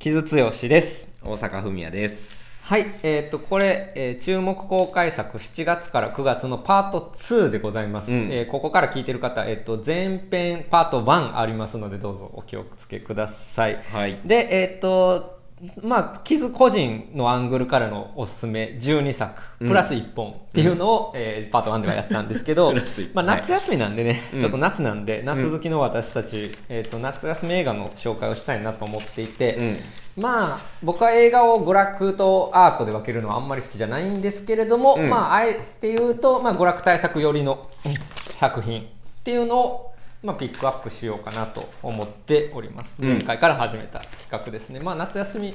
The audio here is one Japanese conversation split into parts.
木津剛です。大阪文也です。はい、えっ、と、これ、えー注目公開作7月から9月のパート2でございます。うんえーここから聞いてる方、えっ、と、前編パート1ありますので、どうぞお気をつけください。はい。で、えっ、と、まあ、傷個人のアングルからのおすすめ12作、うん。プラス1本っていうのを、えーパート1ではやったんですけど まあ、はい夏休みなんでね、うん。ちょっと夏なんで、夏好きの私たち、えっ、と、夏休み映画の紹介をしたいなと思っていて、うん。まあ、僕は映画を娯楽とアートで分けるのはあんまり好きじゃないんですけれども、うん。まあ、あえて言うと、まあ、娯楽対策寄りの作品っていうのを、まあ、ピックアップしようかなと思っております。うん。前回から始めた企画ですね。まあ、夏休み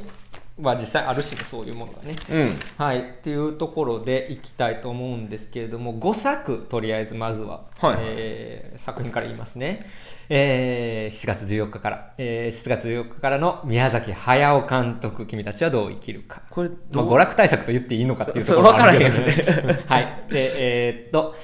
は実際あるしね、そういうものがね。うん。はい、っていうところでいきたいと思うんですけれども5作とりあえずまずは、はい。えー作品から言いますね、えー7月14日から、えー7月14日からの宮崎駿監督「君たちはどう生きるか」これまあ、娯楽対策と言っていいのかっていうところもあるけどそう分からへんよね。はい。でえーっと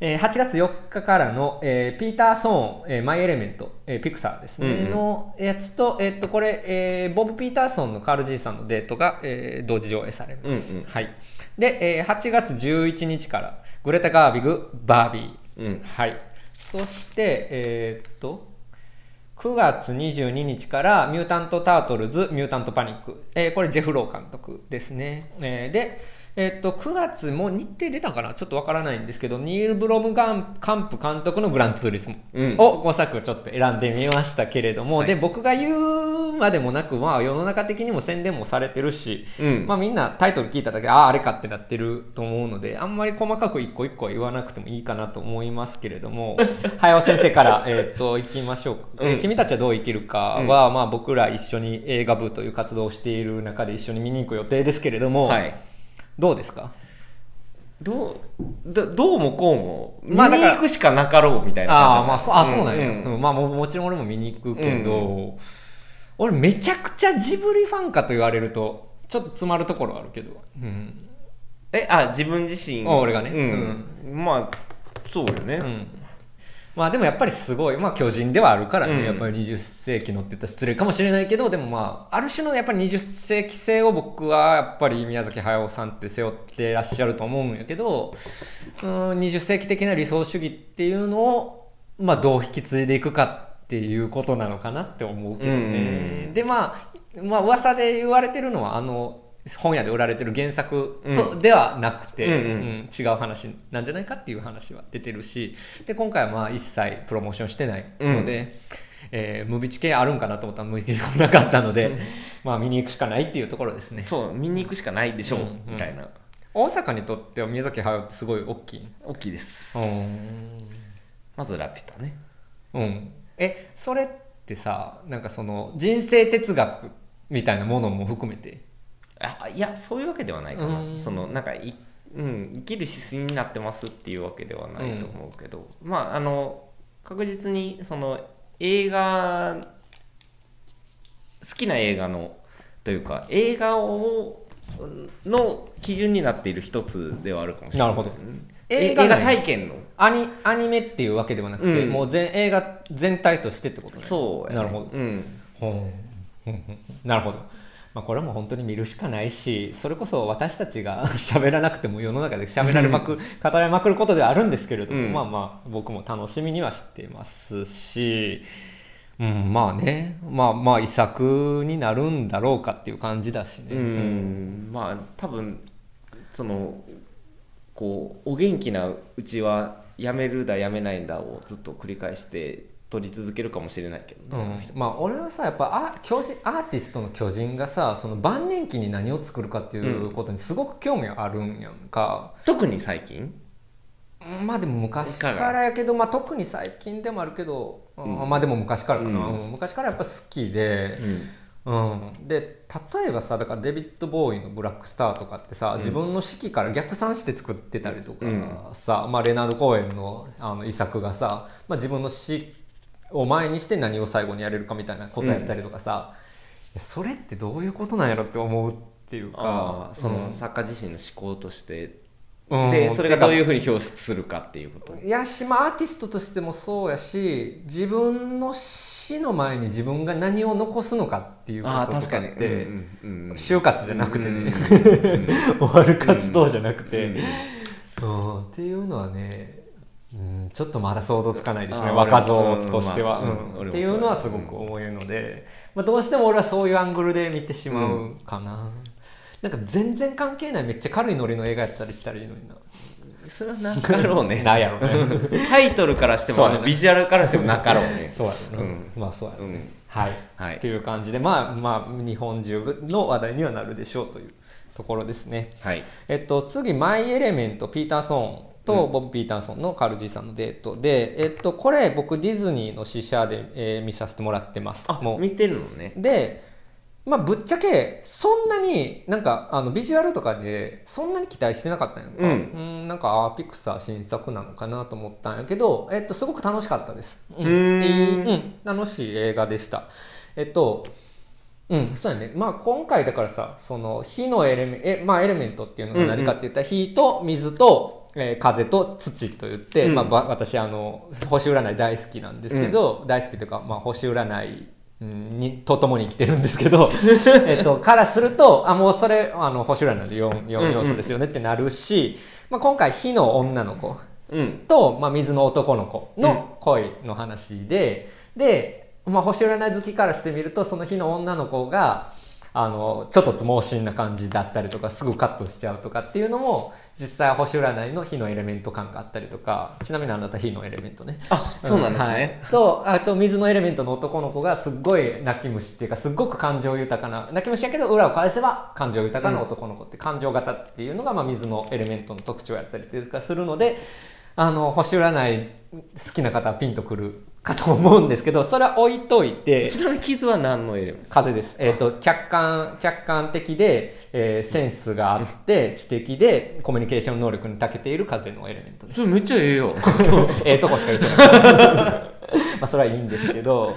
えー8月4日からの、えーピーター・ソーン、えーマイ・エレメント、えーピクサーですね、うんうん。のやつと、えーっとこれ、えーボブ・ピーターソンのカール・ジーさんのデートが、えー同時上映されます。うんうん。はい、で、えー8月11日からグレタ・ガービグ、バービー。うん。はい、そして、えーっと9月22日からミュータント・タートルズ・ミュータント・パニック、えーこれジェフ・ロー監督ですね、えーで、えーっと9月もう日程出たかな？ちょっとわからないんですけどニール・ブロムガンカンプ監督のグランツーリスモ。うん。を5作ちょっと選んでみましたけれども、はい。で僕が言うまでもなく、まあ、世の中的にも宣伝もされてるし、うん。まあ、みんなタイトル聞いただけであああれかってなってると思うのであんまり細かく一個一個は言わなくてもいいかなと思いますけれども。早尾先生から、えー、といきましょうか、えーうん君たちはどう生きるかは、まあ、僕ら一緒に映画部という活動をしている中で一緒に見に行く予定ですけれども、はい。どうですか？どう、どどうもこうも、まあだから見に行くしかなかろうみたいなああまあそあそうなんや、ん。うんまあ、ももちろん俺も見に行くけど、うん。俺めちゃくちゃジブリファンかと言われるとちょっと詰まるところあるけど、うん。え、あ、自分自身。あ俺がね。うん。まあ、そうよね。うんまあでもやっぱりすごい、まあ巨人ではあるからね、うん。やっぱり20世紀のって言ったら失礼かもしれないけど、でもまあ、ある種のやっぱり20世紀性を僕はやっぱり宮崎駿さんって背負ってらっしゃると思うんやけど、うん、20世紀的な理想主義っていうのを、まあどう引き継いでいくかっていうことなのかなって思うけどね。うん。でまあ、まあ噂で言われてるのは、あの、本屋で売られてる原作と、うん。ではなくて、うんうん。うん違う話なんじゃないかっていう話は出てるしで今回はまあ一切プロモーションしてないので、えームビチ系あるんかなと思ったらムビチもなかったので、うん。まあ見に行くしかないっていうところですね。そう、見に行くしかないでしょう、うん。みたいな。大阪にとっては宮崎駿ってすごい大きい。大きいです。うん。まずラピュタね。うん。えそれってさなんかその人生哲学みたいなものも含めてあいやそういうわけではないかな、うん。そのなんかい、うん、生きる指針になってますっていうわけではないと思うけど、まああの確実にその映画好きな映画のというか映画をの基準になっている一つではあるかもしれない。なるほど。うん映画体験の。アニアニメっていうわけではなくて、うん。もう全映画全体としてってことね。そうやね。なるほど。うん。ほなるほど、まあ、これも本当に見るしかないしそれこそ私たちが 喋らなくても世の中で喋られまく語られまくることではあるんですけれども、うん。まあまあ僕も楽しみにはしてますし、うん、まあねまあまあ遺作になるんだろうかっていう感じだしね、うん。まあ多分そのこうお元気なうちはやめるだやめないんだをずっと繰り返して撮り続けるかもしれないけどうね、ん、まあ俺はさやっぱあ巨人アーティストの巨人がさその晩年期に何を作るかっていうことにすごく興味あるんやんか、特に最近？まあでも昔からやけど、まあ、特に最近でもあるけど、うんまあでも昔からかな、うん。うん昔からやっぱ好きで、うん。で例えばさだからデビッド・ボーイの「ブラックスター」とかってさ、うん。自分の式から逆算して作ってたりとかうん。さ、まあ、レナード・コーエンのあの遺作がさ、まあ、自分の死を前にして何を最後にやれるかみたいなことやったりとかさ、いやそれってどういうことなんやろって思うっていうかそのうん作家自身の思考として。うんでそれがどういうふうに表出するかっていうこと。いやし、まあ、アーティストとしてもそうやし自分の死の前に自分が何を残すのかっていうこととか確かに。って、うんうんうん。就活じゃなくて。ねうんうんうん。終わる活動じゃなくて、うん。うんっていうのはね、うん、ちょっとまだ想像つかないですねあ若造としては、うんっていうのはすごく思えるので、まあ、どうしても俺はそういうアングルで見てしまうかな、なんか全然関係ないめっちゃ軽いノリの映画やったりしたらいいのにな。それはなかろうね。なんやろうね。タイトルからしてもね。ビジュアルからしてもなかろうね。そうやろな、うん。まあそうやろね、うん。はい、はい。っていう感じでまあまあ日本中の話題にはなるでしょうというところですね。はい。えっと、次、マイ・エレメント、ピーターソンとうんボブ・ピーターソンのカルジーさんのデートで、えっと、これ、僕、ディズニーの試写で、えー見させてもらってます。あもう見てるのねで、まあ、ぶっちゃけ、そんなになんかあのビジュアルとかで、そんなに期待してなかったんやんか、うんんなんか、あーピクサー新作なのかなと思ったんやけど、えっと、すごく楽しかったです。うんうーうん、楽しい映画でした。えっと、うん、そうやね。まあ今回だからさ、その火のエレメンえ、まあエレメントっていうのが何かって言ったら、火と水と、えー風と土と言って、うん。まあば私あの星占い大好きなんですけど、大好きというかまあ星占いうんにとともに生きてるんですけど、えっとからするとあもうそれあの星占いの 4, 4要素ですよねってなるし、まあ今回火の女の子うん。と、まあ、水の男の子の恋の話で、で、まあ、星占い好きからしてみるとその日の女の子があのちょっと盲信な感じだったりとかすぐカットしちゃうとかっていうのも実際星占いの火のエレメント感があったりとかちなみにあなた火のエレメントね。あそうなんですね。はい、とあと水のエレメントの男の子がすっごい泣き虫っていうかすっごく感情豊かな泣き虫やけど裏を返せば感情豊かな男の子って、感情型っていうのが、まあ、水のエレメントの特徴やったりとかするのであの星占い好きな方はピンとくるかと思うんですけどそれは置いといてちなみに傷は何のエレメント？風です、えー、と客観客観的で、えーセンスがあって知的でコミュニケーション能力に長けている風のエレメントですそれめっちゃええよ ええとこしか言ってない。まあそれはいいんですけど、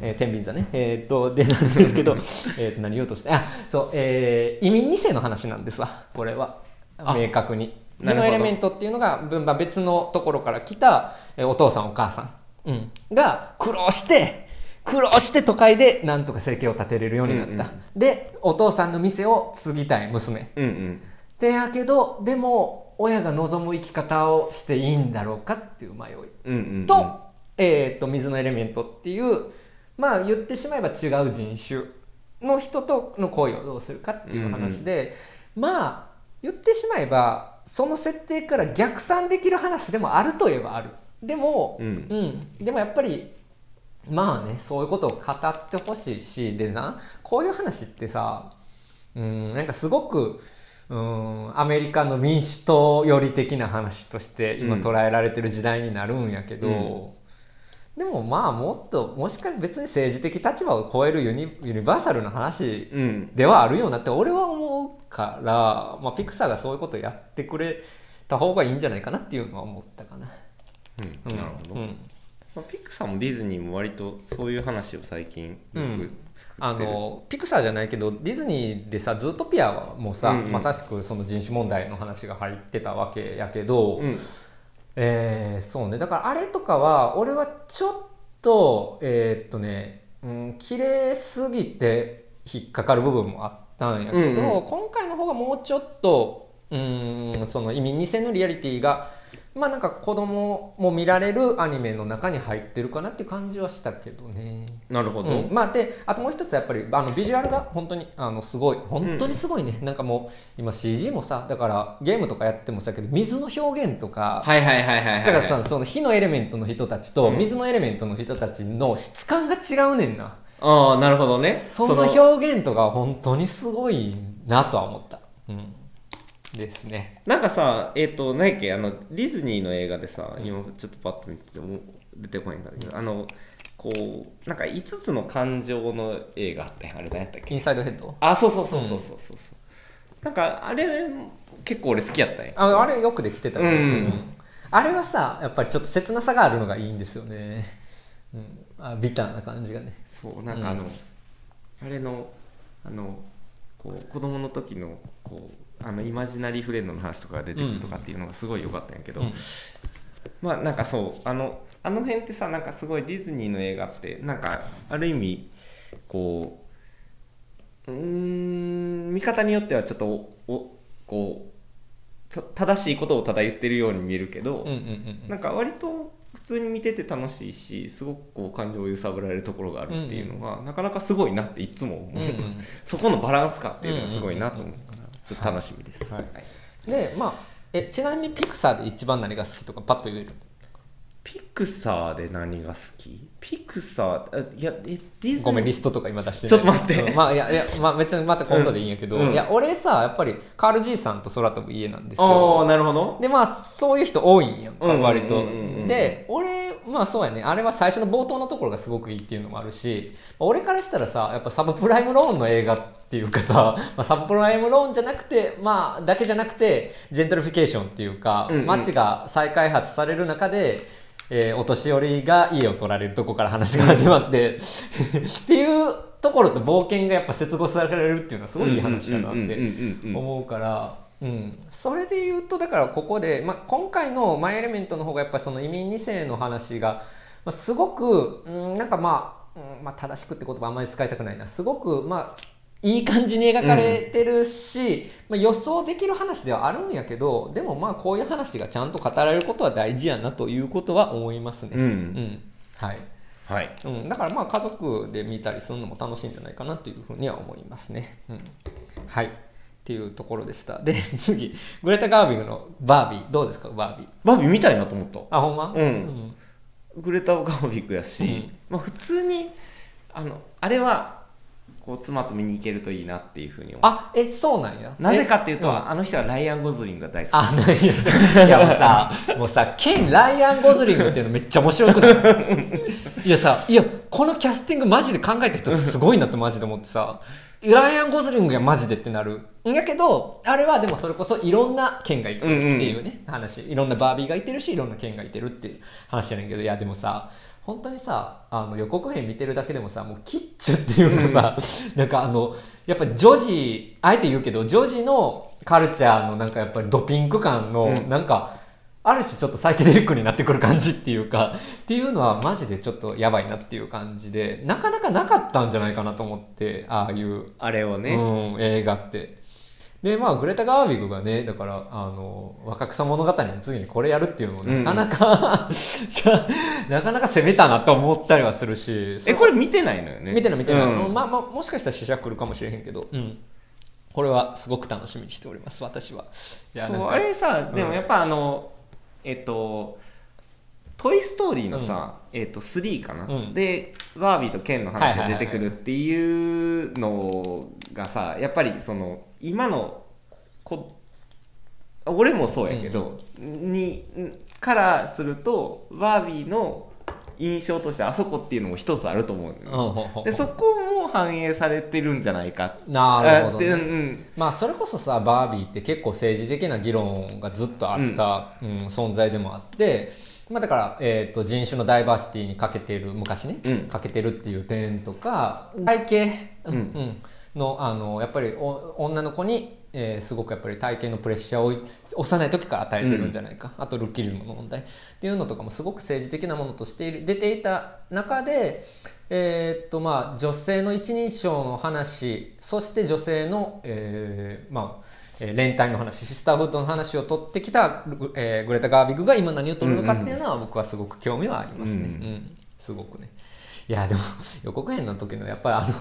えー、天秤座ね。えっ、と、でなんですけど、えーと何言おうとして、あ、そう、えー移民2世の話なんですわ、これは。あ明確に。なるほど火のエレメントっていうのが、分まあ別のところから来た、えーお父さんお母さん、が苦労して、苦労して都会でなんとか生計を立てれるようになった。うんうん。で、お父さんの店を継ぎたい娘。うんうん。でやけどでも親が望む生き方をしていいんだろうかっていう迷い。うんうんうん。と,、えー、と水のエレメントっていうまあ言ってしまえば違う人種の人との恋をどうするかっていう話で、まあ言ってしまえばその設定から逆算できる話でもあるといえばあるでも、うん。うん。でもやっぱりまあねそういうことを語ってほしいしでなこういう話ってさうんなんかすごくうんアメリカの民主党寄り的な話として今うん。捉えられてる時代になるんやけど、うん。でもまあもっともしかして別に政治的立場を超えるユニユニバーサルな話うん。ではあるよなって俺は思うから、まあ、ピクサーがそういうことやってくれた方がいいんじゃないかなっていうのは思ったかな。うん。なるほど、うん。まあ、ピクサーもディズニーも割とそういう話を最近よく作ってる、あのピクサーじゃないけどディズニーでさ「ズートピア」もさ、うんうん。まさしくその人種問題の話が入ってたわけやけど、うん。えーそうね。だからあれとかは俺はちょっとえーっとね、うん綺麗すぎて引っかかる部分もあったんやけど、うんうん。今回の方がもうちょっとうんその移民2世のリアリティがまあなんか子供も見られるアニメの中に入ってるかなって感じはしたけどね。なるほど、うん。まあであともう一つやっぱりあのビジュアルが本当にあのすごい。本当にすごいね、なんかもう今 CG もさだからゲームとかやっててもそうだけど水の表現とか、はいはいはいはいはいだからさその火のエレメントの人たちとうん。水のエレメントの人たちの質感が違うねんな、ああなるほどね。その表現とか本当にすごいなとは思った、うん、ですね。なんかさえっ、と何やっけあのディズニーの映画でさうん。今ちょっとパッと見てても出てこないんだけど、あのこうなんか5つの感情の映画あったやんあれ何やったっけ？インサイドヘッド？あそうそうそうそうそうそうそう。なんかあれ結構俺好きやったんやああれよくできてたねうん。あれはさやっぱりちょっと切なさがあるのがいいんですよね、うん、あビターな感じがね。そうなんかあの、うん。あれのあのこう子供の時のこうあのイマジナリーフレンドの話とかが出てくるとかっていうのがすごい良かったんやけど、うん。まあなんかそうあのあの辺ってさなんかすごいディズニーの映画ってなんかある意味こううーん見方によってはちょっとおおこうた正しいことをただ言ってるように見えるけど、うんうんうんなんか割と普通に見てて楽しいしすごくこう感情を揺さぶられるところがあるっていうのが、なかなかすごいなっていつも思う、うんうんそこのバランス感っていうのがすごいなと思うから、ちょっと楽しみです、はい。でまあえちなみにピクサーで一番何が好きとかパッと言える？ピクサーで何が好き？ピクサーあいやえディズニー。ごめんリストとか今出してちょっと待って。うんまあいやいやまあ別にまた今度でいいんやけど、うん。うんいや俺さやっぱりカール爺さんと空飛ぶ家なんですよ。ああなるほど。でまあそういう人多いんやんん割と。で俺まあそうやね。あれは最初の冒頭のところがすごくいいっていうのもあるし俺からしたらさやっぱサブプライムローンの映画っていうかさ、まあ、サブプライムローンじゃなくてまあだけじゃなくてジェントリフィケーションっていうか、うんうん。街が再開発される中でえーお年寄りが家を取られるとこから話が始まって、っていうところと冒険がやっぱ接合されるっていうのはすごいいい話だなって思うから、うん、それで言うとだからここで、まあ、今回の「マイ・エレメント」の方がやっぱりその移民2世の話が、まあ、すごく、うん、なんかまあ、うんまあ正しくって言葉あんまり使いたくないな。すごくまあいい感じに描かれてるし、まあ、予想できる話ではあるんやけどでもまあこういう話がちゃんと語られることは大事やなということは思いますね。うん。うん。はい。はい。うん、だからまあ家族で見たりするのも楽しいんじゃないかなというふうには思いますね。うん、はい。っていうところでした。で 次。グレタ・ガービグのバービーどうですか？バービー。バービー見たいなと思った。あほんま？うん。グレタ・ガービックやし、うん。まあ、普通にあのあれはこう妻と見に行けるといいなっていうふうに思う。あえそうなんや。なぜかっていうと、あの人はライアン・ゴズリングが大好き。あ、ないや、そ ういやもうさ、もうさ、ケン・ライアン・ゴズリングっていうのめっちゃ面白くない？いやさ、いや、このキャスティングマジで考えた人すごいなってマジで思ってさ、ライアン・ゴズリングがマジでってなる。んやけど、あれはでもそれこそいろんなケンがいるっていうね、話。いろんなバービーがいてるし、いろんなケンがいてるっていう話やねんけど、いやでもさ、本当にさあの予告編見てるだけでもさもうキッチュっていうかさ、なんかあのやっぱり女児あえて言うけど女児のカルチャーのなんかやっぱりドピンク感の、うんなんかある種ちょっとサイケデリックになってくる感じっていうか っていうのはマジでちょっとやばいなっていう感じでなかなかなかったんじゃないかなと思ってああいうあれをね、うん、映画って。でまあグレタ・ガービグがねだからあの若草物語の次にこれやるっていうのもなかなか、なかなか攻めたなと思ったりはするしえこれ見てないのよね？見てない見てない、うん。うんまあまあもしかしたら試写来るかもしれへんけど、うん、これはすごく楽しみにしております私は。いやあれさうん。でもやっぱあの、えっと「トイ・ストーリー」のさ、えっと3かな、うん。でバービーとケンの話が出てくるっていうのがさやっぱりその今のこ俺もそうやけど、にからするとバービーの印象としてあそこっていうのも一つあると思うでそこも反映されてるんじゃないか。なるほど、ね。うん。まあそれこそさバービーって結構政治的な議論がずっとあった、うん。存在でもあって、まあ、だから、えー、と人種のダイバーシティに欠けてる昔ね、うん。欠けてるっていう点とか体型、うん。うんのあのやっぱりお女の子に、えーすごくやっぱり体型のプレッシャーを幼い時から与えてるんじゃないか、あとルッキズムの問題。っていうのとかもすごく政治的なものとしている。出ていた中で、えーっとまあ、女性の一人称の話そして女性の、えーまあえー連帯の話シスターフードの話を取ってきた、グえーグレタ・ガービグが今何を取るのかっていうのは僕はすごく興味はありますね、うん。うん。すごくね。いやでも予告編の時のやっぱりあの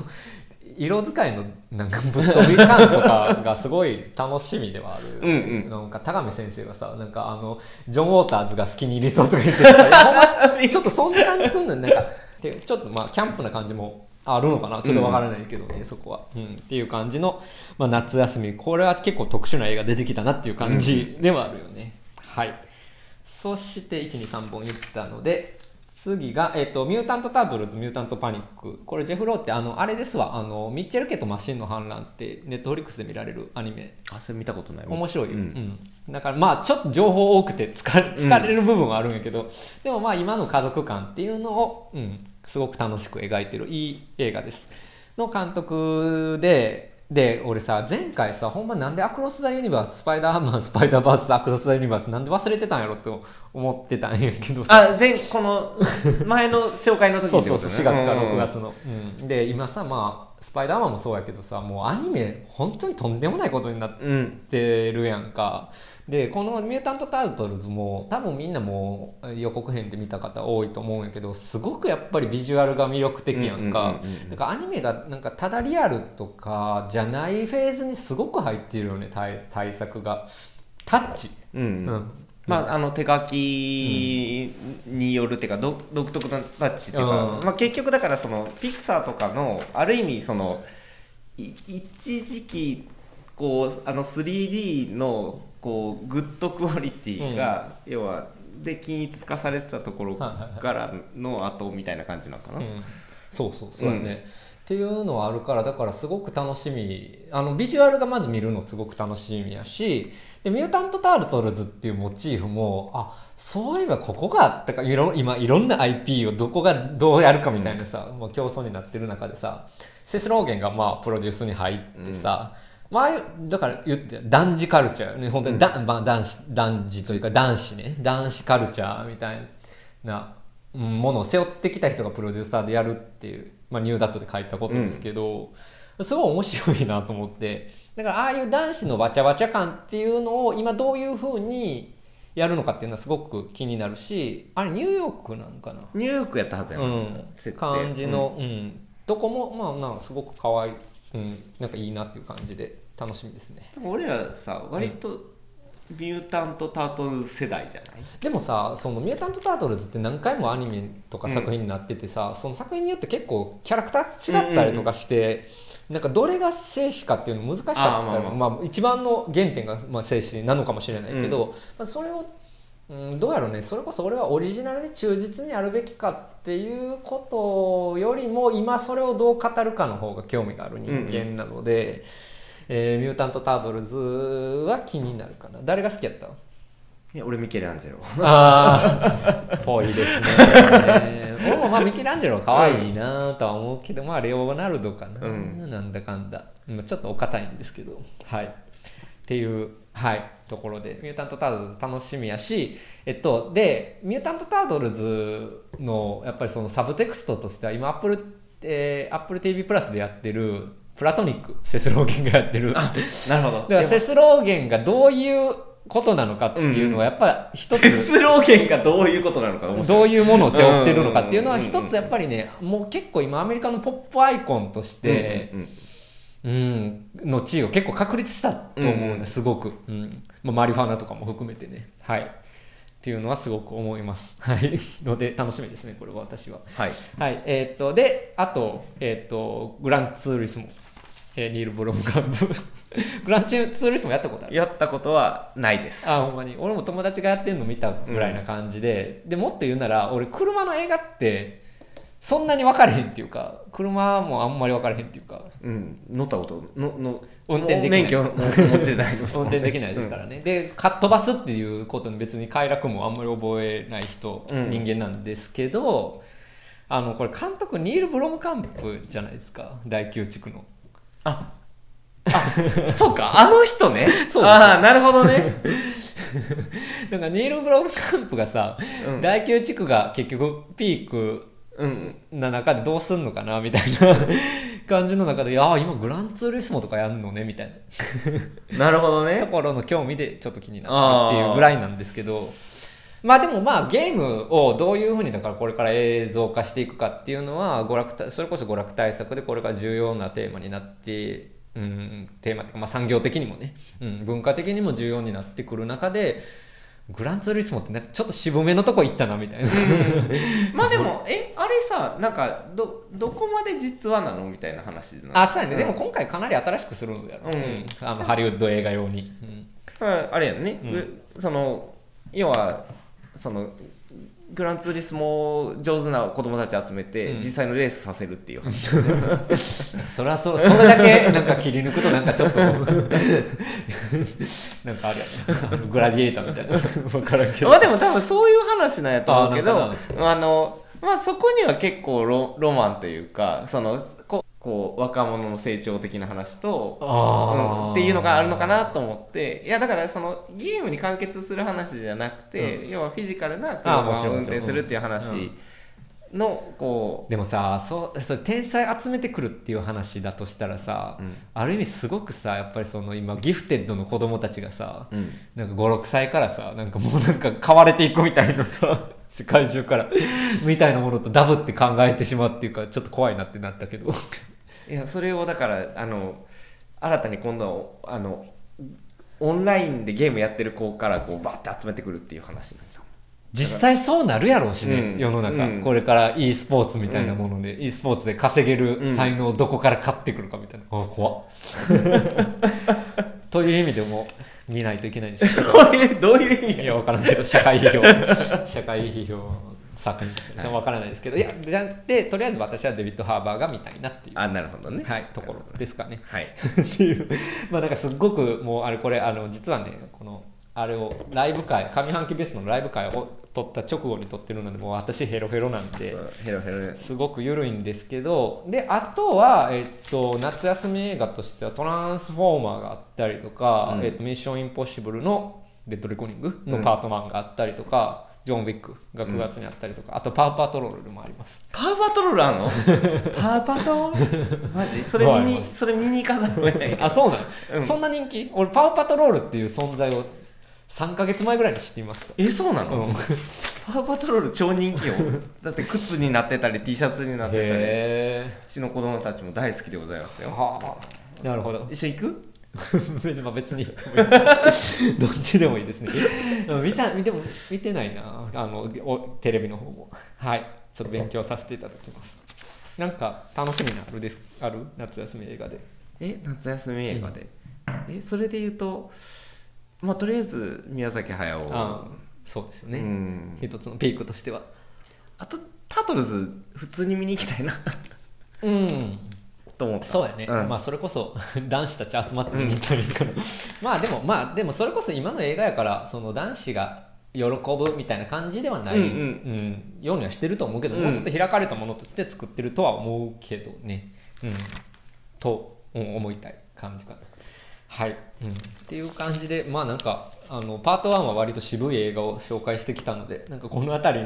色使いのなんかぶっ飛び感とかがすごい楽しみではある。うんうん。なんか田上先生がさなんかあのジョン・ウォーターズが好きに入りそうとか言ってた ちょっとそんな感じすんのよなんかでちょっとまあキャンプな感じもあるのかな。ちょっとわからないけどね、そこは、うん、っていう感じの、まあ、夏休み。これは結構特殊な映画出てきたなっていう感じではあるよね、はい。そして123本言ったので次が、えっとミュータント・タートルズ・ミュータント・パニックこれジェフ・ローってあのあれですわ。あのミッチェル家とマシンの反乱ってネットフリックスで見られるアニメ。あそれ見たことない。わ面白いよ、ううん。んだからまあちょっと情報多くて疲れ疲れる部分はあるんやけど、でもまあ今の家族観っていうのを、うん、すごく楽しく描いてる。いい映画です。の監督でで俺さ前回さほんまなんでアクロス・ザ・ユニバーススパイダーマン スパイダーバースアクロス・ザ・ユニバースなんで忘れてたんやろと思ってたんやけどさ。あ前この前の紹介の時そうそうそう4ってことね月から6うん。月の、うん。で今さまあスパイダーマンもそうやけどさもうアニメ本当にとんでもないことになってうん。ってるやんかでこの「ミュータント・タートルズ」も多分みんなもう予告編で見た方多いと思うんやけどすごくやっぱりビジュアルが魅力的やんか。うんうんうんうんだからアニメがなんかただリアルとかじゃないフェーズにすごく入ってるよね対対策が。タッチ。うんうん。まあ、あの手書きによるっていうか、ど独特なタッチっていうか、うん。まあ、結局だからそのピクサーとかのある意味そのい一時期こうあの 3D のこうグッドクオリティが、要はで均一化されてたところからの後みたいな感じなのかな。うん。そうそうそうやね、っていうのはあるからだからすごく楽しみ。あのビジュアルがまず見るのすごく楽しみやしでミュータント・タートルズっていうモチーフもあそういえばここがあったかいろ今いろんな IP をどこがどうやるかみたいなさ、もう競争になってる中でさセスローゲンがまあプロデュースに入ってさ、まあああいう、だから言って男児カルチャーよね。本当にだ、まあ、男子男児というか男子ね。男子カルチャーみたいなうんものを背負ってきた人がプロデューサーでやるっていう、まあ、ニューダットで書いたことですけど、すごい面白いなと思って。だからああいう男子のわちゃわちゃ感っていうのを今どういうふうにやるのかっていうのはすごく気になるしあれニューヨークなんかな？ニューヨークやったはずやな、うん。感じの、うん。どこもまあなんかすごく可愛い、うん、なんかいいなっていう感じで楽しみですね。でも俺らさ割とミュータント・タートル世代じゃない、でもさその「ミュータント・タートルズ」って何回もアニメとか作品になっててさ、その作品によって結構キャラクター違ったりとかして、なんかどれが静止かっていうの難しかったまあまあ。まあ、一番の原点がまあ静止なのかもしれないけど、まあ、それを、うん、どうやろうね。それこそ俺はオリジナルに忠実にやるべきかっていうことよりも今それをどう語るかの方が興味がある人間なので。えーミュータント・タートルズは気になるかな誰が好きやったいや俺ミケランジェロああ、ぽいですね。俺もまあミケランジェロは可愛いなとは思うけど、まあレオナルドかな。うんなんだかんだ。まあちょっとお堅いんですけど。はい。っていう、はい、ところで、ミュータント・タートルズ楽しみやし、えっと、で、ミュータント・タートルズの、やっぱりそのサブテクストとしては、今、アップル、えー、Apple TV プラスでやってる、プラトニック、セスローゲンがやってる。なるほど。だからセスローゲンがどういうことなのかっていうのはやっぱ一つ、セスローゲンがどういうことなのかどういうものを背負ってるのかっていうのはうん一つやっぱりねもう結構今アメリカのポップアイコンとして、うんうん。うん、の地位を結構確立したと思ううんうん。ねすごく、うん。まあ、マリファナとかも含めてね。はい。っていうのはすごく思います。はい。ので楽しみですねこれは私は。はい。はい。えーっとであとえーっとグランツーリスモ、えーニール・ブロムカンプ グランツーリスモやったことある。やったことはないです。あほんまに。俺も友達がやってんの見たぐらいな感じで、でもっと言うなら俺車の映画ってそんなに分かれへんっていうか車もあんまり分かれへんっていうか。うん。乗ったことのの運転できない。免許も持ちないの 運転できないですからね、でかっ飛ばすっていうことに別に快楽もあんまり覚えない人、うん。人間なんですけどあのこれ監督ニール・ブロムカンプじゃないですか。第9地区のああそうかあの人ね。そうああなるほどね。なんかニール・ブロムカンプがさ、うん。第9地区が結局ピークうん。な中でどうすんのかなみたいな 感じの中で、ああ、今グランツーリスモとかやんのねみたいな。なるほどとねころの興味でちょっと気になってるっていうぐらいなんですけど、まあでもまあゲームをどういうふうにだからこれから映像化していくかっていうのは娯楽対それこそ娯楽対策でこれが重要なテーマになって、うん、テーマっていうかまあ産業的にもね、うん、文化的にも重要になってくる中でグランツーリスモってなんかちょっと渋めのとこ行ったなみたいな。まあでもえあれさなんかどどこまで実話なのみたいな話なの？あ、そうやね。でもん今回かなり新しくするんだよ。うんうんあのハリウッド映画用に。うんああれやんね、その要はそのグランツーリスモ上手な子供たち集めて、うん。実際のレースさせるっていう。話 それはそそれだけ なんか切り抜くとなんかちょっと なんかあるやんあのグラディエーターみたいな。分からんけど。まあでも多分そういう話なんやと思うけど。あの、まあ、そこには結構ロロマンというかそのここう若者の成長的な話と、うんっていうのがあるのかなと思っていやだからそのゲームに完結する話じゃなくて、要はフィジカルな車を運転するっていう話のこうでもさそうそれ天才集めてくるっていう話だとしたらさ、うん。ある意味すごくさやっぱりその今ギフテッドの子供たちがさ、うん。なんか56歳からさなんかもうなんか買われていくみたいなさ世界中からみたいなものとダブって考えてしまうっていうかちょっと怖いなってなったけど。いやそれをだからあの新たに今度はあのオンラインでゲームやってる子からこうバッて集めてくるっていう話なんじゃん実際そうなるやろうしね、うん。世の中、うん。これから e スポーツみたいなもので、e スポーツで稼げる才能をどこから買ってくるかみたいな、あ怖っ という意味でも見ないといけないんですけどどういうどういう意味？いや、わからんけど、社会批評、社会批評作品ですね。はわからないですけど、いや、じゃで、とりあえず私はデビッド・ハーバーが見たいなっていう、あなるほどね。はい、ところですかね。はい。っていう、まあなんかすっごく、もうあれこれ、あの、実はね、この、あれを、ライブ会、上半期ベースのライブ会を撮った直後に撮ってるので、もう私ヘロヘロなんで、そうヘロヘロで。すすごく緩いんですけど、で、あとは、えっと、夏休み映画としては、トランスフォーマーがあったりとか、うん。えっと、ミッションインポッシブルのデッドレコーニングのパート1があったりとか、ジョン・ウィックが9月にあったりとか、あと、パワーパトロールもあります。パーパトロールあんの？パーパト マジ？それ見にそれ見に行かざるを得ない。あ、そうなの、うん。そんな人気？俺、パワーパトロールっていう存在を3ヶ月前ぐらいに知っていました。えそうなの、うん。パーパトロール超人気よ。だって靴になってたり T シャツになってたり。へうちの子供たちも大好きでございますーよ。はあ、なるほど。一緒行く？まあ別に。どっちでもいいですね。見た見ても見てないな。あのおテレビの方も。はい。ちょっと勉強させていただきます。なんか楽しみなある？ですある？夏休み映画で。え夏休み映画で、えそれで言うとまあとりあえず宮崎駿。あそうですよね、うん。一つのピークとしては。あとタートルズ普通に見に行きたいな。うん。と思った。そうやね、ん。まあそれこそ 男子たち集まって見に行ったらいいか ら、まあでもまあでもそれこそ今の映画やからその男子が喜ぶみたいな感じではない、うんうん。うん。ようにはしてると思うけど、うん。もうちょっと開かれたものとして作ってるとは思うけどね、うん、とうん思いたい感じかなはい、うん、っていう感じでまあなんかあのパート1は割と渋い映画を紹介してきたのでなんかこの辺り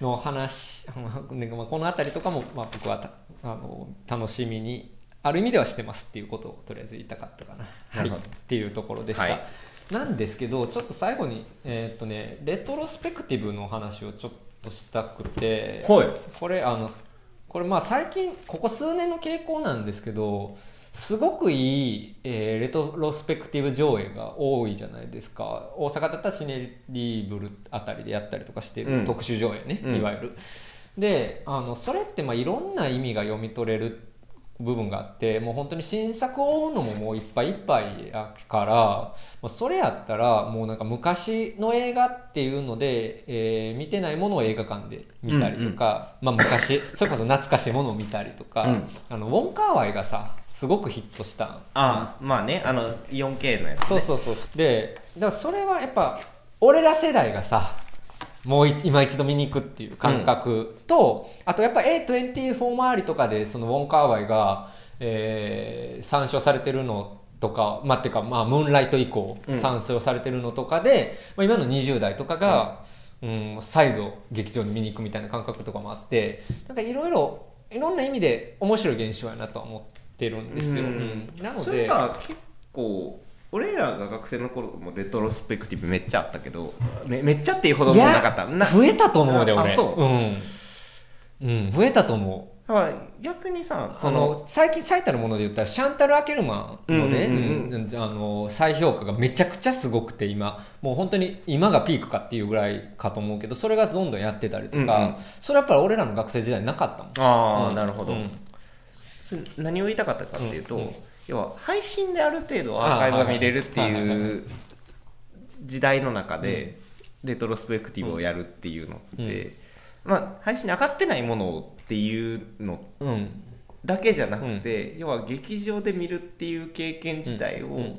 の話 まあこの辺りとかも、まあ、僕はたあの楽しみにある意味ではしてますっていうことをとりあえず言いたかったかな、はい、っていうところでした、はい。なんですけどちょっと最後に、えーっとね、レトロスペクティブの話をちょっとしたくて、はい。これあのこれまあ最近ここ数年の傾向なんですけどすごくいい、えーレトロスペクティブ上映が多いじゃないですか。大阪だったらシネリーブルあたりでやったりとかしてる、うん。特殊上映ね、うん。いわゆる。であのそれってまあいろんな意味が読み取れる部分があってもう本当に新作を追うのももういっぱいいっぱいやからまあそれやったらもうなんか昔の映画っていうので、えー見てないものを映画館で見たりとか、まあ、昔 それこそ懐かしいものを見たりとか、うん。あのウォン・カーワイがさすごくヒットしたああまあねあの 4K のやつ、ね、そうそうそう。でだからそれはやっぱ俺ら世代がさもうい今一度見に行くっていう感覚と、あとやっぱ A24 周りとかでそのウォン・カーワイが、えー参照されてるのとかまあっていうかまあムーンライト以降うん。参照されてるのとかで、まあ、今の20代とかが、うん再度劇場に見に行くみたいな感覚とかもあってなんかいろいろいろんな意味で面白い現象やなとは思ってるんですよ、うん。うん。なのでそれさ結構俺らが学生の頃もレトロスペクティブめっちゃあったけどめめっちゃっていうほどもなかった。な増えたと思うであ俺そう。うん、うん、増えたと思う。だから逆にさその最近最たるもので言ったらシャンタル・アケルマンのね、うんうんうん。うんあの再評価がめちゃくちゃすごくて今。もう本当に今がピークかっていうぐらいかと思うけどそれがどんどんやってたりとか、うんうん。それやっぱり俺らの学生時代なかったもん。ああ、うん。なるほど、うん。それ何を言いたかったかっていうと、うんうん要は配信である程度アーカイブが見れるってはいう時代の中でレトロスペクティブをやるっていうのって、うん。まあ配信に上がってないものっていうのうん。だけじゃなくて、要は劇場で見るっていう経験自体を、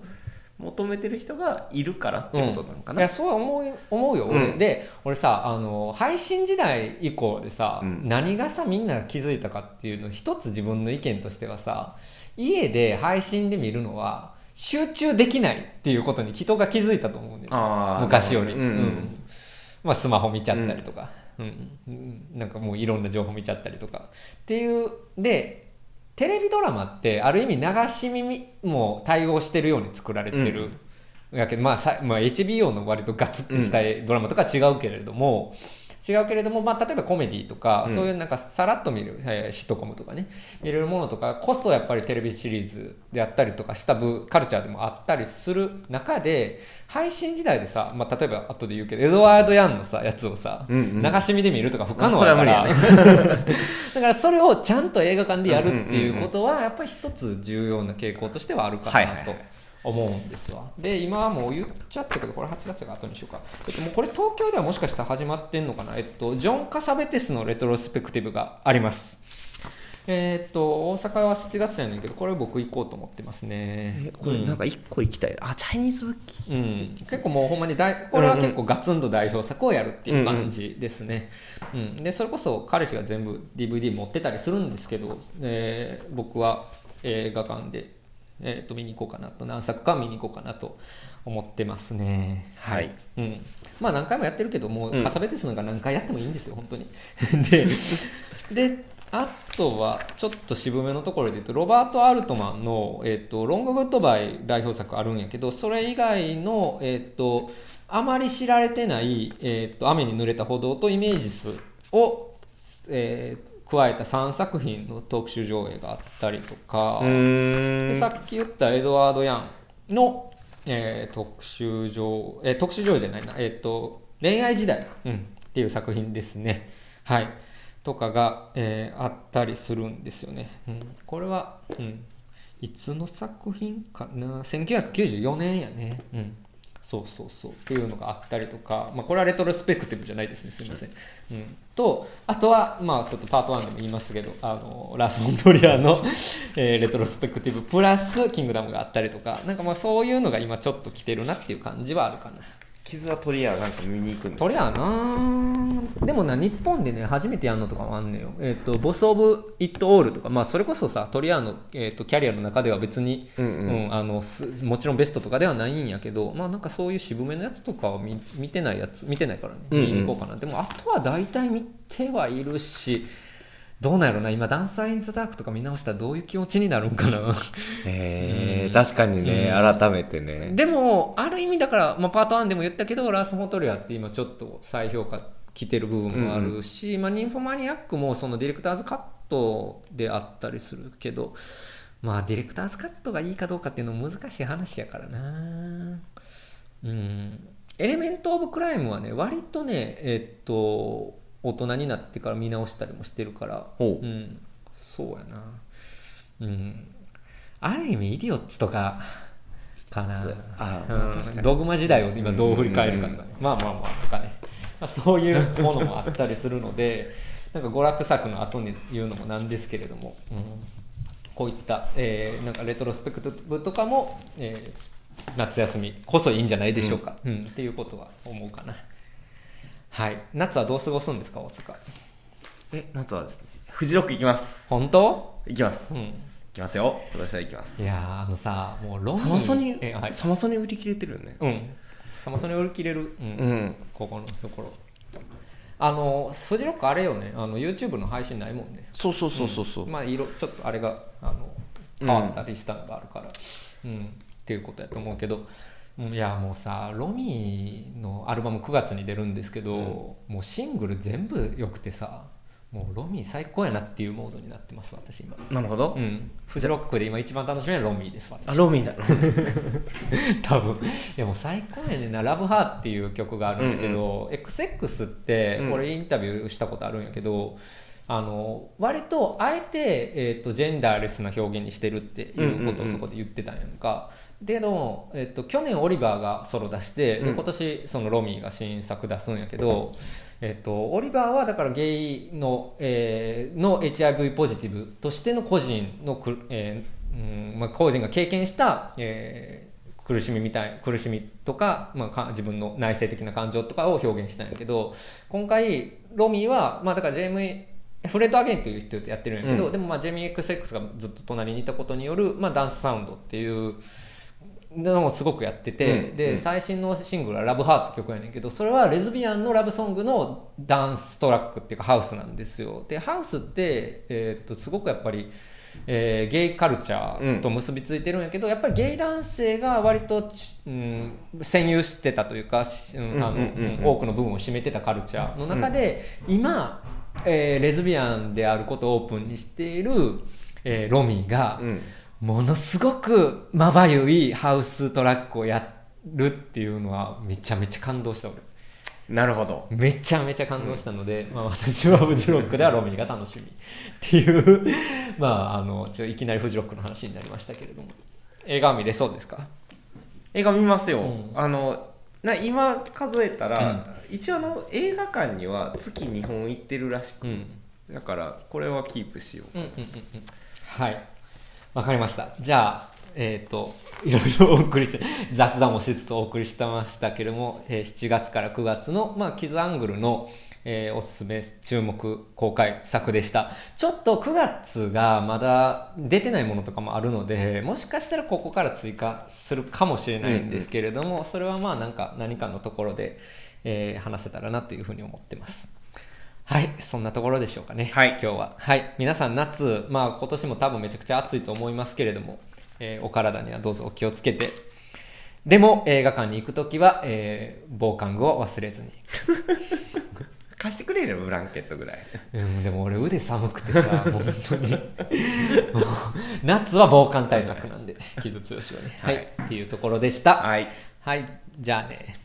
求めてる人がいるからってことなのかな、いやそうは思う思うよ、俺うん。で俺さあの配信時代以降でさ、うん。何がさみんなが気づいたかっていうの一つ自分の意見としてはさ家で配信で見るのは集中できないっていうことに人が気づいたと思うね。あー昔より、うん。うん。まあ、スマホ見ちゃったりとか、うん。うん。なんかもういろんな情報見ちゃったりとか。っていうでテレビドラマってある意味流し耳も対応してるように作られてる、やけど、まあさまあ、HBO の割とガツッとしたドラマとかは違うけれども、違うけれども、まあ、例えばコメディとか、うん。そういうなんかさらっと見る、えーシットコムとかね見れるものとかこそやっぱりテレビシリーズであったりとかした部カルチャーでもあったりする中で配信時代でさ、まあ、例えば後で言うけどエドワード・ヤンのさやつをさ、うん。うん流し見で見るとか不可能だから、は無理や だからそれをちゃんと映画館でやるっていうことはやっぱり一つ重要な傾向としてはあるかなと。はいはいはい思うんですわ。で今はもう言っちゃったけどこれ8月が後にしようか、えっと、もうこれ東京ではもしかしたら始まってんのかな。えっとジョン・カサベテスのレトロスペクティブがあります。えっと大阪は7月やねんけどこれ僕行こうと思ってますね。これなんか一個行きたい。あチャイニーズブッキー。うん、結構もうほんまに大これは結構ガツンと代表作をやるっていう感じですね、うんでそれこそ彼氏が全部 DVD 持ってたりするんですけど、えー僕は映画館で、えー、と見に行こうかなと。何作か見に行こうかなと思ってますね。はい。うん、まあ何回もやってるけどもううん。カサベテスなんか何回やってもいいんですよ本当に。でであとはちょっと渋めのところで言うとロバート・アルトマンの、えっと「ロング・グッドバイ」代表作あるんやけどそれ以外の、えっとあまり知られてない、えっと雨に濡れた歩道とイメージスを、えー加えた3作品の特集上映があったりとか、でさっき言ったエドワード・ヤンの、えー特集上、えー特集上じゃないな、えっ、と、恋愛時代、うん、っていう作品ですね。はい。とかが、えーあったりするんですよね。うん、これは、うん、いつの作品かな ?1994 年やね。うん。そうそうそうっていうのがあったりとか、まあ、これはレトロスペクティブじゃないですね。すみません、うん、とあとはまあちょっとパート1でも言いますけどあのラス・モントリアの、えーレトロスペクティブプラスキングダムがあったりとかなんかまあそういうのが今ちょっと来てるなっていう感じはあるかな。傷は取りやなんか見に行くんですそりゃあなでもな日本でね初めてやるのとかもあんねんよ。えっ、とボス・オブ・イット・オールとか。まあそれこそさトリアーの、えー、とキャリアの中では別に、うん。うんあのすもちろんベストとかではないんやけどまあなんかそういう渋めのやつとかは見見てないやつ見てないからね。うんうん。見に行こうかな、でもあとは大体見てはいるしどうなんやろな。今「ダンサー・イン・ザ・ダーク」とか見直したらどういう気持ちになるんかな。へえうん。確かにね、うん。改めてね。でもある意味だから、まあ、パート1でも言ったけどラース・モトリアって今ちょっと再評価来てる部分もあるし、まあ、ニンフォマニアックもそのディレクターズカットであったりするけどまあディレクターズカットがいいかどうかっていうのも難しい話やからな。うん。エレメント・オブ・クライムはね割とねえっと大人になってから見直したりもしてるからほう。うん、そうやな。うん。ある意味イディオッツとかかな。そうあうん。まあ確かに。ドグマ時代を今どう振り返るかとか。ね、まあまあまあとかね、まあ、そういうものもあったりするので なんか娯楽作の後に言うのもなんですけれども、うん、こういった、えーなんかレトロスペクティブとかも、えー夏休みこそいいんじゃないでしょうか、うん。っていうことは思うかなはい。夏はどう過ごすんですか大阪？え夏はですねフジロック行きます。本当？行きます。行うん。きますよ。今年は行きます。いやーあのさもうロミーサマソニえはい。サマソニ売り切れてるよね。うん。サマソニ売り切れる、うん。うん。ここのところ。あのフジロックあれよね。あの YouTube の配信ないもんね。そうそうそうそうそう、ん。まあ色ちょっとあれがあの変わったりしたのがあるから、うん。っていうことやと思うけど。うんいやもうさロミーのアルバム9月に出るんですけど、もうシングル全部良くてさもうロミー最高やなっていうモードになってます私今。なるほど、うん。フジロックで今一番楽しみなロミーです私。あロミーだろ多分。でも最高やねんな「ラブハーっていう曲があるんだけど、XX ってうん。俺インタビューしたことあるんやけど、あの割とあえて、えー、とジェンダーレスな表現にしてるっていうことをそこで言ってたんやんか、でも、えー、と去年オリバーがソロ出して、でうん。今年そのロミーが新作出すんやけど、えっと、オリバーはだからゲイの,、えーの HIV ポジティブとしての個人のく、えーうんまあ、個人が経験した、えー苦しみみたい苦しみとか,、まあ、か自分の内省的な感情とかを表現したんやけど今回ロミーは、まあ、だから JMA フレッド・アゲインという人でやってるんやけど、うん。でもまあジェミー XX がずっと隣にいたことによる、まあ、ダンスサウンドっていうのもすごくやってて、で、うん。うん最新のシングルは「ラブハーって曲やねんけどそれはレズビアンのラブソングのダンストラックっていうかハウスなん。ですよでハウスって、えーっとすごくやっぱり、えーゲイカルチャーと結びついてるんやけど、やっぱりゲイ男性が割と、ちうん、占有してたというか、多くの部分を占めてたカルチャーの中で、今、えーレズビアンであることをオープンにしている、えーロミーが、うん。ものすごくまばゆいハウストラックをやるっていうのはめちゃめちゃ感動した俺なるほど。めちゃめちゃ感動したので、まあ、私はフジロックではロミーが楽しみっていう。まああのちょいきなりフジロックの話になりましたけれども。映画は見れそうですか？映画見ますよ、うん。あのな今数えたら、一応あの映画館には月2本行ってるらしく、うん。だからこれはキープしよう。うんうんうんうん。はい。わかりました。じゃあえっ、といろいろお送りして 雑談もしつつお送りしてましたけれども、えー7月から9月の、まあ、キズアングルの、えーおすすめ注目公開作でしたちょっと9月がまだ出てないものとかもあるのでもしかしたらここから追加するかもしれないんですけれども、それはまあなんか何かのところで、えー話せたらなというふうに思ってますはい、そんなところでしょうかね。はい今日は。はい、皆さん夏、まあ今年も多分めちゃくちゃ暑いと思いますけれども、えーお体にはどうぞお気をつけて。でも映画館に行くときは、えー防寒具を忘れずに。貸してくれるブランケットぐらいうん、でも俺腕寒くてさ、本当に。夏は防寒対策なんで、傷強しはね。はい、はいっていうところでした。はいはい、じゃあね。